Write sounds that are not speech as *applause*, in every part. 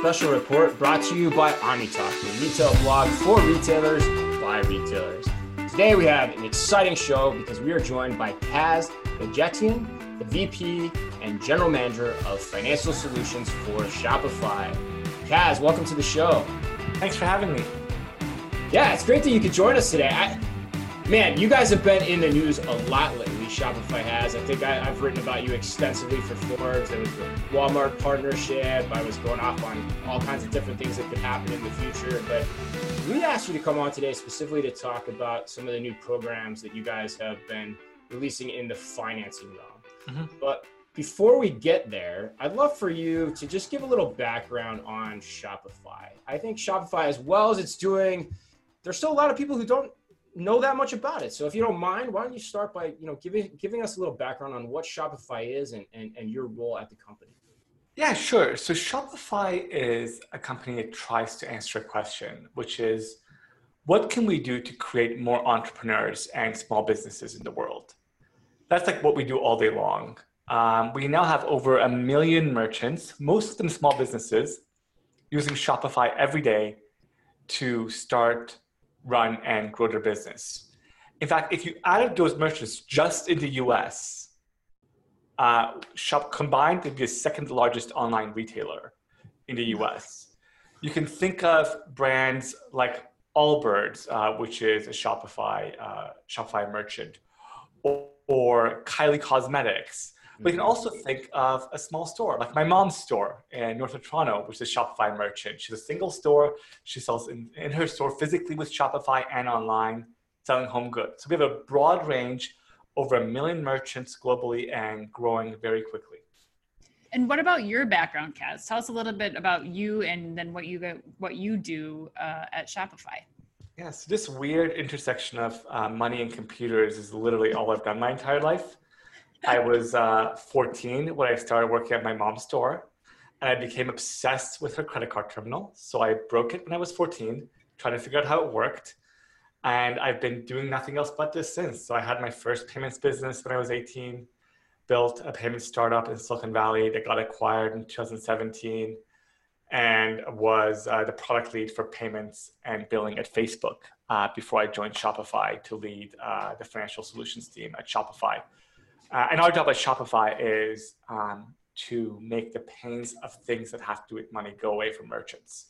special report brought to you by OmniTalk, the retail blog for retailers by retailers. Today we have an exciting show because we are joined by Kaz Nejatian, the VP and General Manager of Financial Solutions for Shopify. Kaz, welcome to the show. Thanks for having me. Yeah, it's great that you could join us today. I, man, you guys have been in the news a lot lately. Shopify has. I think I, have written about you extensively for Forbes. There was the Walmart partnership. I was going off on all kinds of different things that could happen in the future. But we asked you to come on today specifically to talk about some of the new programs that you guys have been releasing in the financing realm. Mm-hmm. But before we get there, I'd love for you to just give a little background on Shopify. I think Shopify, as well as it's doing, there's still a lot of people who don't know that much about it. So if you don't mind, why don't you start by you know giving giving us a little background on what Shopify is and, and, and your role at the company. Yeah, sure. So Shopify is a company that tries to answer a question, which is what can we do to create more entrepreneurs and small businesses in the world? That's like what we do all day long. Um, we now have over a million merchants, most of them small businesses, using Shopify every day to start run and grow their business. In fact, if you added those merchants just in the US, uh, Shop combined to be the second largest online retailer in the US. You can think of brands like Allbirds, uh, which is a Shopify uh, Shopify merchant, or, or Kylie Cosmetics, but you can also think of a small store, like my mom's store in north of Toronto, which is a Shopify merchant. She's a single store. She sells in, in her store physically with Shopify and online, selling home goods. So we have a broad range, over a million merchants globally and growing very quickly. And what about your background, Kaz? Tell us a little bit about you and then what you what you do uh, at Shopify. Yes, yeah, so this weird intersection of uh, money and computers is literally all I've done my entire life. I was uh, 14 when I started working at my mom's store, and I became obsessed with her credit card terminal. So I broke it when I was 14, trying to figure out how it worked. And I've been doing nothing else but this since. So I had my first payments business when I was 18, built a payment startup in Silicon Valley that got acquired in 2017, and was uh, the product lead for payments and billing at Facebook uh, before I joined Shopify to lead uh, the financial solutions team at Shopify. Uh, and our job at Shopify is um, to make the pains of things that have to do with money go away from merchants.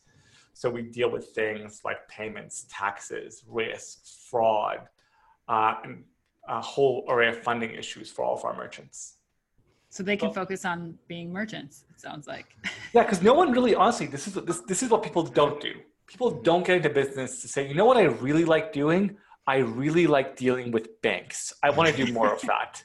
So we deal with things like payments, taxes, risk, fraud, uh, and a whole array of funding issues for all of our merchants. So they can focus on being merchants. It sounds like. *laughs* yeah, because no one really, honestly, this is this this is what people don't do. People don't get into business to say, you know what, I really like doing. I really like dealing with banks. I want to do more of *laughs* that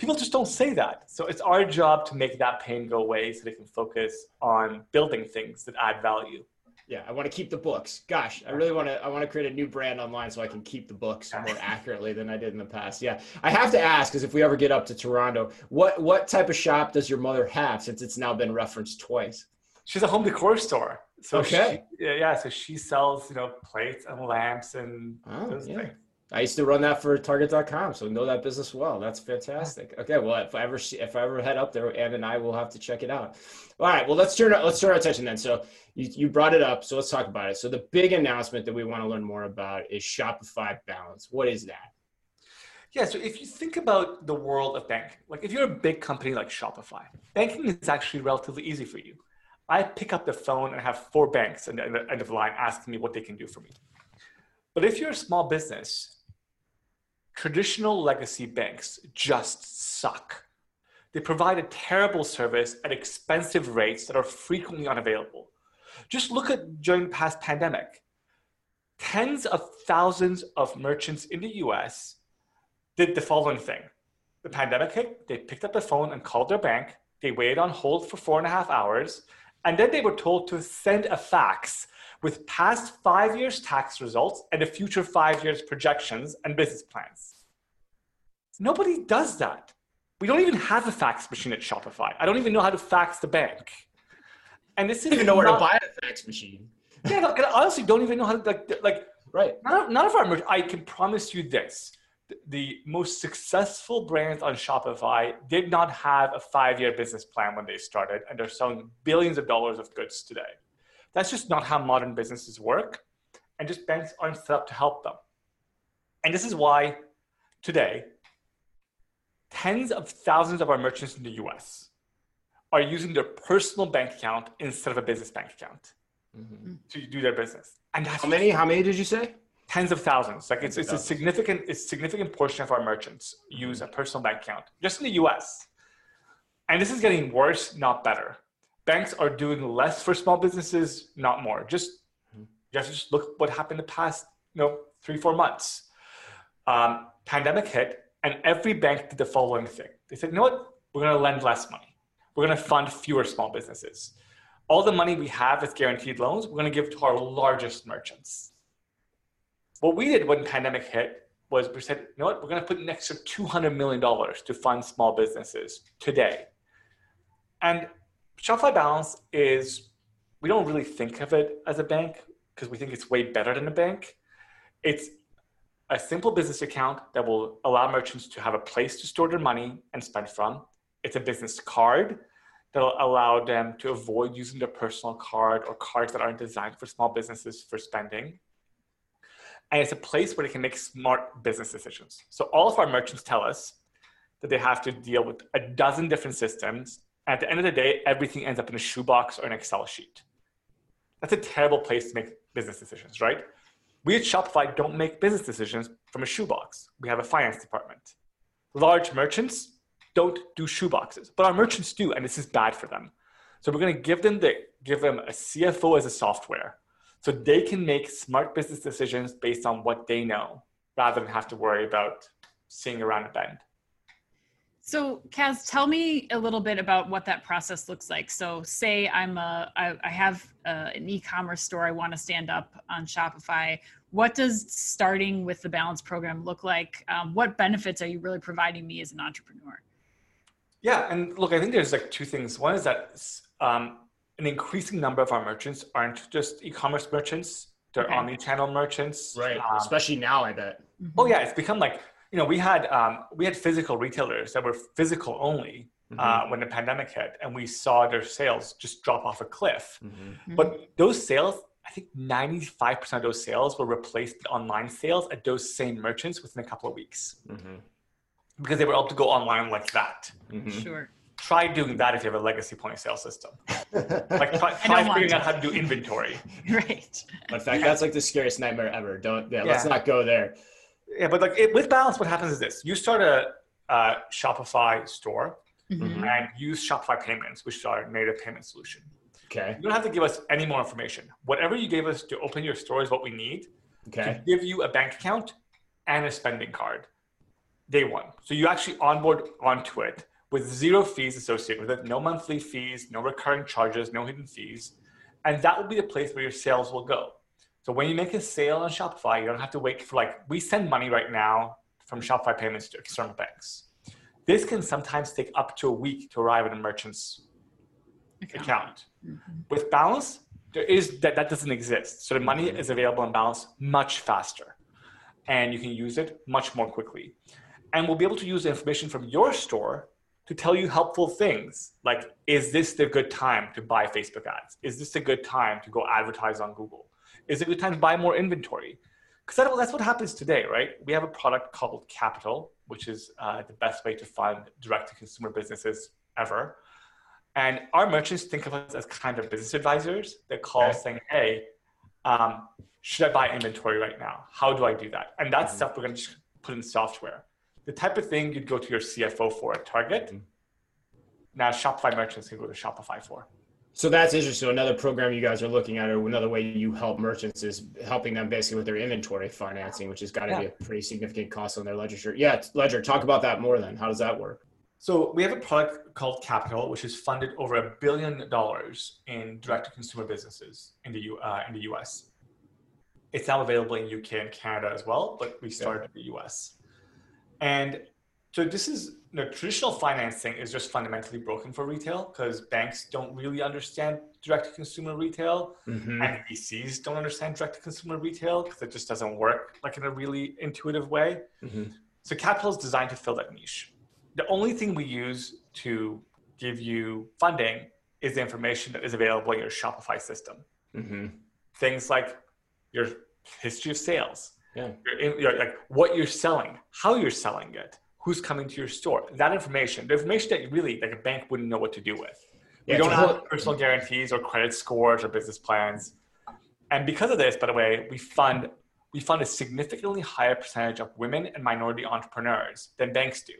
people just don't say that. So it's our job to make that pain go away so they can focus on building things that add value. Yeah, I want to keep the books. Gosh, I really want to. I want to create a new brand online so I can keep the books *laughs* more accurately than I did in the past. Yeah, I have to ask because if we ever get up to Toronto, what what type of shop does your mother have? Since it's now been referenced twice. She's a home decor store. So okay. She, yeah, yeah, so she sells you know plates and lamps and oh, those yeah. things. I used to run that for Target.com, so know that business well. That's fantastic. Okay, well, if I ever if I ever head up there, Ann and I will have to check it out. All right, well, let's turn let's turn our attention then. So you, you brought it up, so let's talk about it. So the big announcement that we want to learn more about is Shopify Balance. What is that? Yeah, so if you think about the world of banking, like if you're a big company like Shopify, banking is actually relatively easy for you. I pick up the phone and have four banks at the end of the line asking me what they can do for me. But if you're a small business traditional legacy banks just suck. They provide a terrible service at expensive rates that are frequently unavailable. Just look at during the past pandemic. Tens of thousands of merchants in the US did the following thing. The pandemic hit, they picked up the phone and called their bank. They waited on hold for four and a half hours. And then they were told to send a fax with past five years tax results and the future five years projections and business plans. Nobody does that. We don't even have a fax machine at Shopify. I don't even know how to fax the bank. And this is even know where to buy a fax machine. yeah, I honestly don't even know how to like like right. None of, none of our I can promise you this. the most successful brands on Shopify did not have a five-year business plan when they started, and they're selling billions of dollars of goods today. That's just not how modern businesses work, and just banks aren't set up to help them. And this is why today, tens of thousands of our merchants in the US are using their personal bank account instead of a business bank account mm-hmm. to do their business. And that's how many? How many did you say? Tens of thousands. Like it's, it's a significant, it's a significant portion of our merchants use a personal bank account just in the US. And this is getting worse, not better. Banks are doing less for small businesses, not more. Just you have to just look what happened the past, you know, three, four months. Um, pandemic hit, and every bank did the following thing. They said, you know what? We're going to lend less money. We're going to fund fewer small businesses. All the money we have as guaranteed loans, we're going to give to our largest merchants. What we did when pandemic hit was we said, you know what? We're going to put an extra $200 million to fund small businesses today. And Shopify Balance is, we don't really think of it as a bank because we think it's way better than a bank. It's a simple business account that will allow merchants to have a place to store their money and spend from. It's a business card that'll allow them to avoid using their personal card or cards that aren't designed for small businesses for spending. And it's a place where they can make smart business decisions. So all of our merchants tell us that they have to deal with a dozen different systems. At the end of the day, everything ends up in a shoebox or an Excel sheet. That's a terrible place to make business decisions, right? We at Shopify don't make business decisions from a shoebox. We have a finance department. Large merchants don't do shoeboxes, but our merchants do, and this is bad for them. So we're going to give them the give them a CFO as a software, so they can make smart business decisions based on what they know, rather than have to worry about seeing around a bend. So, Kaz, tell me a little bit about what that process looks like. So, say I'm a, I, I have a, an e-commerce store I want to stand up on Shopify. What does starting with the Balance program look like? Um, what benefits are you really providing me as an entrepreneur? Yeah, and look, I think there's like two things. One is that um, an increasing number of our merchants aren't just e-commerce merchants; they're okay. omni-channel merchants. Right, um, especially now, I bet. Oh yeah, it's become like you know, we had um, we had physical retailers that were physical only uh, mm-hmm. uh, when the pandemic hit, and we saw their sales just drop off a cliff. Mm-hmm. But those sales, I think, ninety five percent of those sales were replaced with online sales at those same merchants within a couple of weeks, mm-hmm. because they were able to go online like that. Mm-hmm. Sure. Try doing that if you have a legacy point of sale system. *laughs* like try, try figuring out how to do inventory. *laughs* right. In fact, that's like the scariest nightmare ever. Don't yeah, yeah. let's not go there yeah, but like it, with balance, what happens is this: you start a, a Shopify store mm-hmm. and use Shopify Payments, which is our native payment solution. Okay. You don't have to give us any more information. Whatever you gave us to open your store is what we need okay. to give you a bank account and a spending card day one. So you actually onboard onto it with zero fees associated with it, no monthly fees, no recurring charges, no hidden fees. And that will be the place where your sales will go. So when you make a sale on Shopify, you don't have to wait for like, we send money right now from Shopify payments to external banks. This can sometimes take up to a week to arrive at a merchant's account. account. Mm-hmm. With Balance, there is that, that doesn't exist. So the money mm-hmm. is available in Balance much faster and you can use it much more quickly. And we'll be able to use the information from your store to tell you helpful things like, is this the good time to buy Facebook ads? Is this a good time to go advertise on Google? Is a good time to buy more inventory. Because that's what happens today, right? We have a product called Capital, which is uh, the best way to fund direct to consumer businesses ever. And our merchants think of us as kind of business advisors that call okay. saying, hey, um, should I buy inventory right now? How do I do that? And that's mm-hmm. stuff we're going to put in software. The type of thing you'd go to your CFO for at Target. Mm-hmm. Now Shopify merchants can go to Shopify for. So that's interesting. So another program you guys are looking at, or another way you help merchants, is helping them basically with their inventory financing, which has got to yeah. be a pretty significant cost on their ledger. Yeah, ledger. Talk about that more. Then, how does that work? So we have a product called Capital, which has funded over a billion dollars in direct-to-consumer businesses in the U, uh, in the U.S. It's now available in UK and Canada as well, but we started yeah. in the U.S. And so this is know, traditional financing is just fundamentally broken for retail because banks don't really understand direct to consumer retail mm-hmm. and VCs don't understand direct to consumer retail because it just doesn't work like in a really intuitive way. Mm-hmm. So capital is designed to fill that niche. The only thing we use to give you funding is the information that is available in your Shopify system. Mm-hmm. Things like your history of sales, yeah. your, your, like what you're selling, how you're selling it, who's coming to your store. That information, the information that you really like a bank wouldn't know what to do with. We yeah, don't have personal guarantees or credit scores or business plans. And because of this, by the way, we fund we fund a significantly higher percentage of women and minority entrepreneurs than banks do,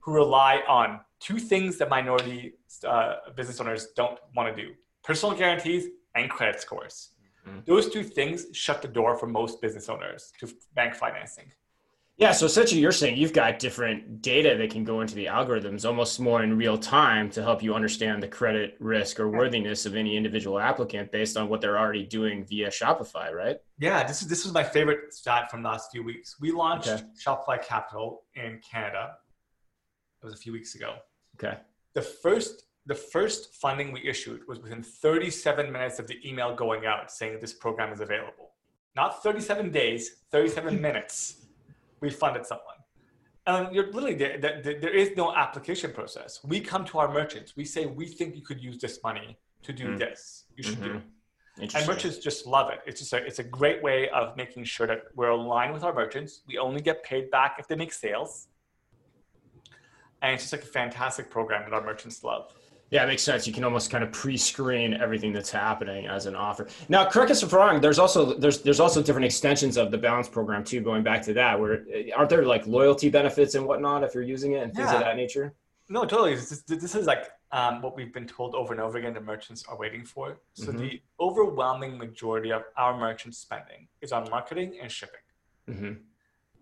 who rely on two things that minority uh, business owners don't want to do: personal guarantees and credit scores. Mm-hmm. Those two things shut the door for most business owners to bank financing. Yeah, so essentially you're saying you've got different data that can go into the algorithms almost more in real time to help you understand the credit risk or worthiness of any individual applicant based on what they're already doing via Shopify, right? Yeah, this is this is my favorite stat from the last few weeks. We launched okay. Shopify Capital in Canada. It was a few weeks ago. Okay. The first the first funding we issued was within 37 minutes of the email going out saying this program is available. Not 37 days, 37 *laughs* minutes we funded someone. And you're literally there, there, there is no application process. We come to our merchants. We say, we think you could use this money to do mm. this. You should mm-hmm. do. It. And merchants just love it. It's just a, it's a great way of making sure that we're aligned with our merchants. We only get paid back if they make sales. And it's just like a fantastic program that our merchants love. Yeah, it makes sense. You can almost kind of pre-screen everything that's happening as an offer. Now, correct us if wrong. There's also there's there's also different extensions of the balance program too. Going back to that, where aren't there like loyalty benefits and whatnot if you're using it and things yeah. of that nature? No, totally. This, this is like um, what we've been told over and over again. The merchants are waiting for. So mm-hmm. the overwhelming majority of our merchant spending is on marketing and shipping. Mm-hmm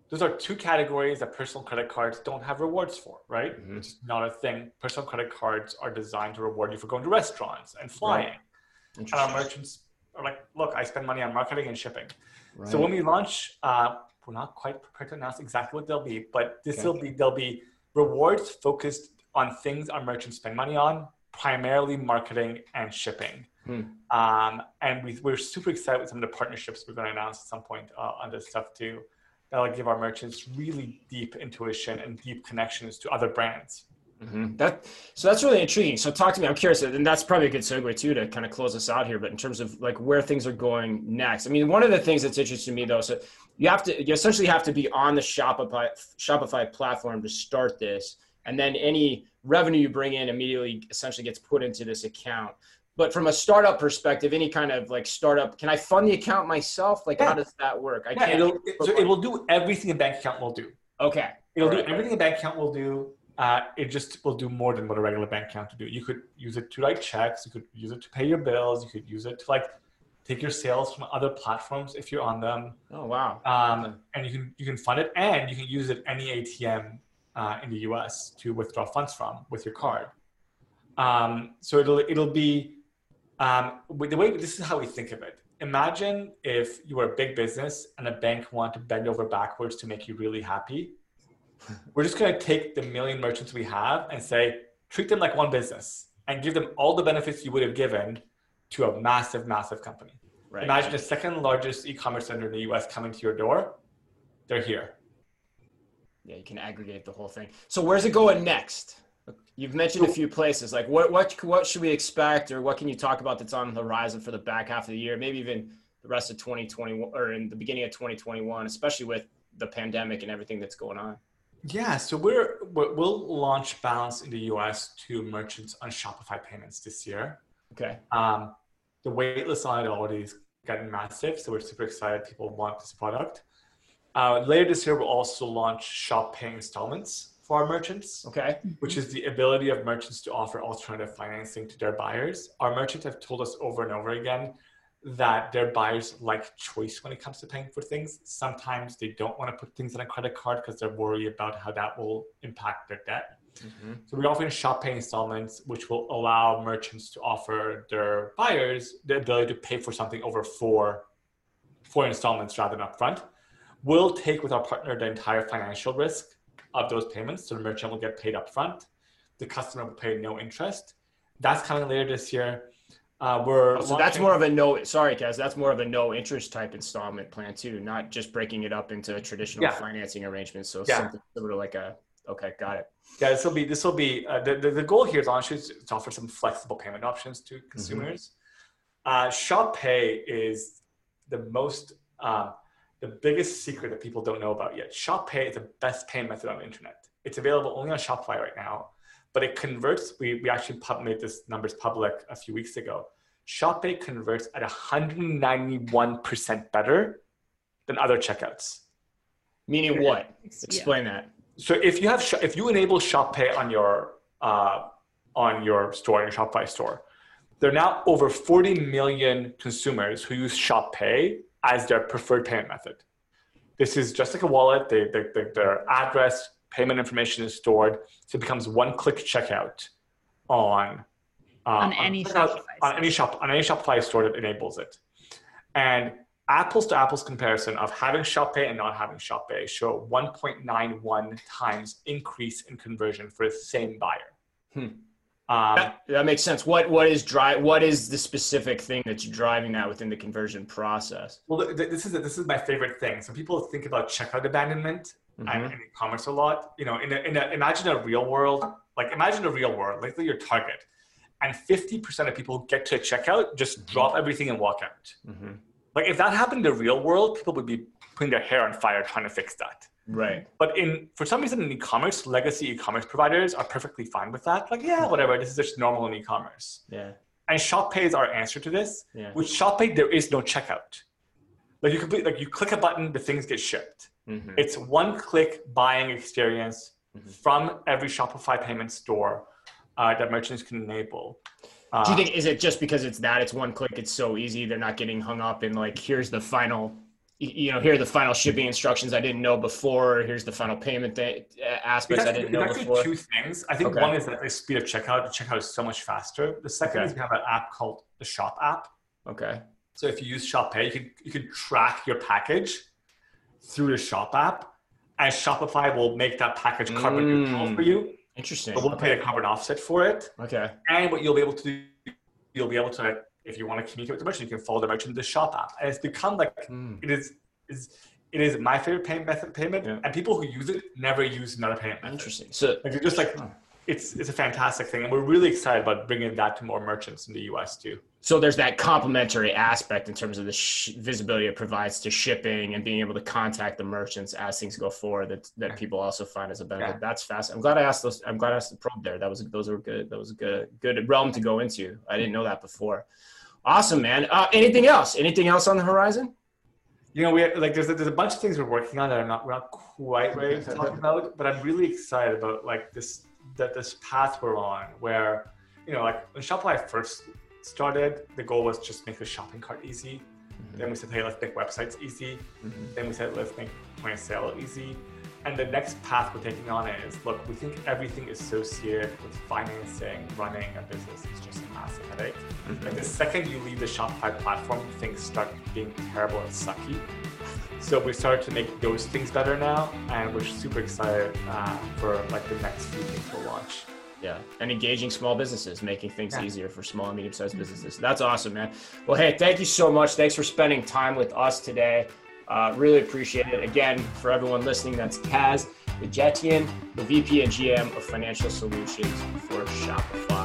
those are two categories that personal credit cards don't have rewards for, right? Mm-hmm. It's not a thing. Personal credit cards are designed to reward you for going to restaurants and flying. Right. And our merchants are like, look, I spend money on marketing and shipping. Right. So when we launch, uh, we're not quite prepared to announce exactly what they'll be, but this will be there'll be rewards focused on things our merchants spend money on, primarily marketing and shipping. Hmm. Um, and we, we're super excited with some of the partnerships we're going to announce at some point uh, on this stuff too that'll give our merchants really deep intuition and deep connections to other brands. Mm-hmm. That so that's really intriguing. So talk to me. I'm curious, and that's probably a good segue too to kind of close us out here. But in terms of like where things are going next, I mean, one of the things that's interesting to me though, so you have to you essentially have to be on the Shopify Shopify platform to start this, and then any revenue you bring in immediately essentially gets put into this account. But from a startup perspective, any kind of like startup, can I fund the account myself? Like, yeah. how does that work? I yeah, can't. It'll, so it will do everything a bank account will do. Okay. It'll right. do everything a bank account will do. Uh, it just will do more than what a regular bank account will do. You could use it to write checks. You could use it to pay your bills. You could use it to like take your sales from other platforms if you're on them. Oh wow! Um, and you can you can fund it, and you can use it any ATM uh, in the U.S. to withdraw funds from with your card. Um, so it'll it'll be um, the way this is how we think of it. Imagine if you were a big business and a bank wanted to bend over backwards to make you really happy. *laughs* We're just going to take the million merchants we have and say, treat them like one business and give them all the benefits you would have given to a massive, massive company. Right. Imagine the second largest e-commerce center in the US coming to your door. They're here. Yeah, you can aggregate the whole thing. So where's it going next? You've mentioned a few places. Like what what what should we expect, or what can you talk about that's on the horizon for the back half of the year? Maybe even the rest of 2021 or in the beginning of 2021, especially with the pandemic and everything that's going on. Yeah, so we're we'll launch Balance in the U.S. to merchants on Shopify payments this year. Okay. Um, the waitlist on it already is getting massive, so we're super excited. People want this product. Uh, later this year, we'll also launch Shop Pay installments for our merchants. Okay. Which is the ability of merchants to offer alternative financing to their buyers. Our merchants have told us over and over again that their buyers like choice when it comes to paying for things. Sometimes they don't want to put things on a credit card because they're worried about how that will impact their debt. Mm-hmm. So we're offering shop pay installments, which will allow merchants to offer their buyers the ability to pay for something over four, four installments rather than upfront. We'll take with our partner the entire financial risk of those payments. So the merchant will get paid upfront. The customer will pay no interest. That's coming later this year. Uh, we're oh, so that's more of a no. Sorry, Kaz. That's more of a no interest type installment plan too, not just breaking it up into traditional yeah. financing arrangements. So yeah. something similar like a. Okay, got it. Yeah, this will be this will be uh, the, the, the goal here is honestly to offer some flexible payment options to mm-hmm. consumers. Mm-hmm. Uh, Shop Pay is the most uh, the biggest secret that people don't know about yet. Shop Pay is the best payment method on the internet. It's available only on Shopify right now but it converts. We, we actually pub, made this numbers public a few weeks ago. ShopPay converts at 191% better than other checkouts. Meaning what? Explain yeah. that. So if you have if you enable ShopPay on your uh, on your store, your Shopify store, there are now over 40 million consumers who use ShopPay as their preferred payment method. This is just like a wallet. They, they, they, their address, payment information is stored. So it becomes one-click checkout on uh, on any on, Shopify on any shop on any Shopify store that enables it. And apples to apples comparison of having ShopPay and not having ShopPay show 1.91 times increase in conversion for the same buyer. Hmm. Um, that, that, makes sense. What what is drive? What is the specific thing that's driving that within the conversion process? Well, th- this is this is my favorite thing. So people think about checkout abandonment mm-hmm. and, and e-commerce a lot. You know, in a, in a, imagine a real world, like imagine a real world, like your Target, and fifty percent of people get to checkout, just mm-hmm. drop everything and walk out. Mm-hmm. Like if that happened in the real world, people would be putting their hair on fire trying to fix that. Right. But in for some reason in e-commerce, legacy e-commerce providers are perfectly fine with that. Like, yeah, whatever. This is just normal in e-commerce. Yeah. And ShopPay is our answer to this. Yeah. With ShopPay, there is no checkout. Like you complete, like you click a button, the things get shipped. Mm-hmm. It's one click buying experience mm-hmm. from every Shopify payment store uh, that merchants can enable. Uh, Do you think is it just because it's that it's one click, it's so easy, they're not getting hung up in like here's the final you know, here are the final shipping instructions I didn't know before. Here's the final payment th- aspects I didn't know before. Two things. I think okay. one is that the speed of checkout. The checkout is so much faster. The second okay. is we have an app called the Shop app. Okay. So if you use Shop Pay, you can you can track your package through the Shop app, and Shopify will make that package carbon mm. neutral for you. Interesting. So we'll pay a carbon offset for it. Okay. And what you'll be able to do, you'll be able to if you want to communicate with the merchant, you can follow the merchant to the shop app. And it's become like mm. it is is it is my favorite payment method payment, yeah. and people who use it never use another payment method. Interesting. So like you're just like it's it's a fantastic thing, and we're really excited about bringing that to more merchants in the U.S. too. So there's that complementary aspect in terms of the sh- visibility it provides to shipping and being able to contact the merchants as things go forward. That that people also find as a benefit. Yeah. That's fast. I'm glad I asked those. I'm glad I asked the probe there. That was those were good. That was a good good realm to go into. I didn't know that before. Awesome, man. Uh, anything else? Anything else on the horizon? You know, we have, like there's a, there's a bunch of things we're working on that are not we're not quite ready to talk *laughs* about, but I'm really excited about like this that this path we're on where you know like when Shopify first started, the goal was just make the shopping cart easy. Mm-hmm. Then we said, hey, let's make websites easy. Mm-hmm. Then we said, let's make point of sale easy. And the next path we're taking on is look, we think everything associated with financing, running a business is just a massive headache. Mm-hmm. Like the second you leave the Shopify platform, things start being terrible and sucky. So we started to make those things better now, and we're super excited uh, for like the next few things we'll launch. Yeah, and engaging small businesses, making things yeah. easier for small and medium-sized businesses. That's awesome, man. Well, hey, thank you so much. Thanks for spending time with us today. Uh, really appreciate it. Again, for everyone listening, that's Kaz Nejatian, the VP and GM of Financial Solutions for Shopify.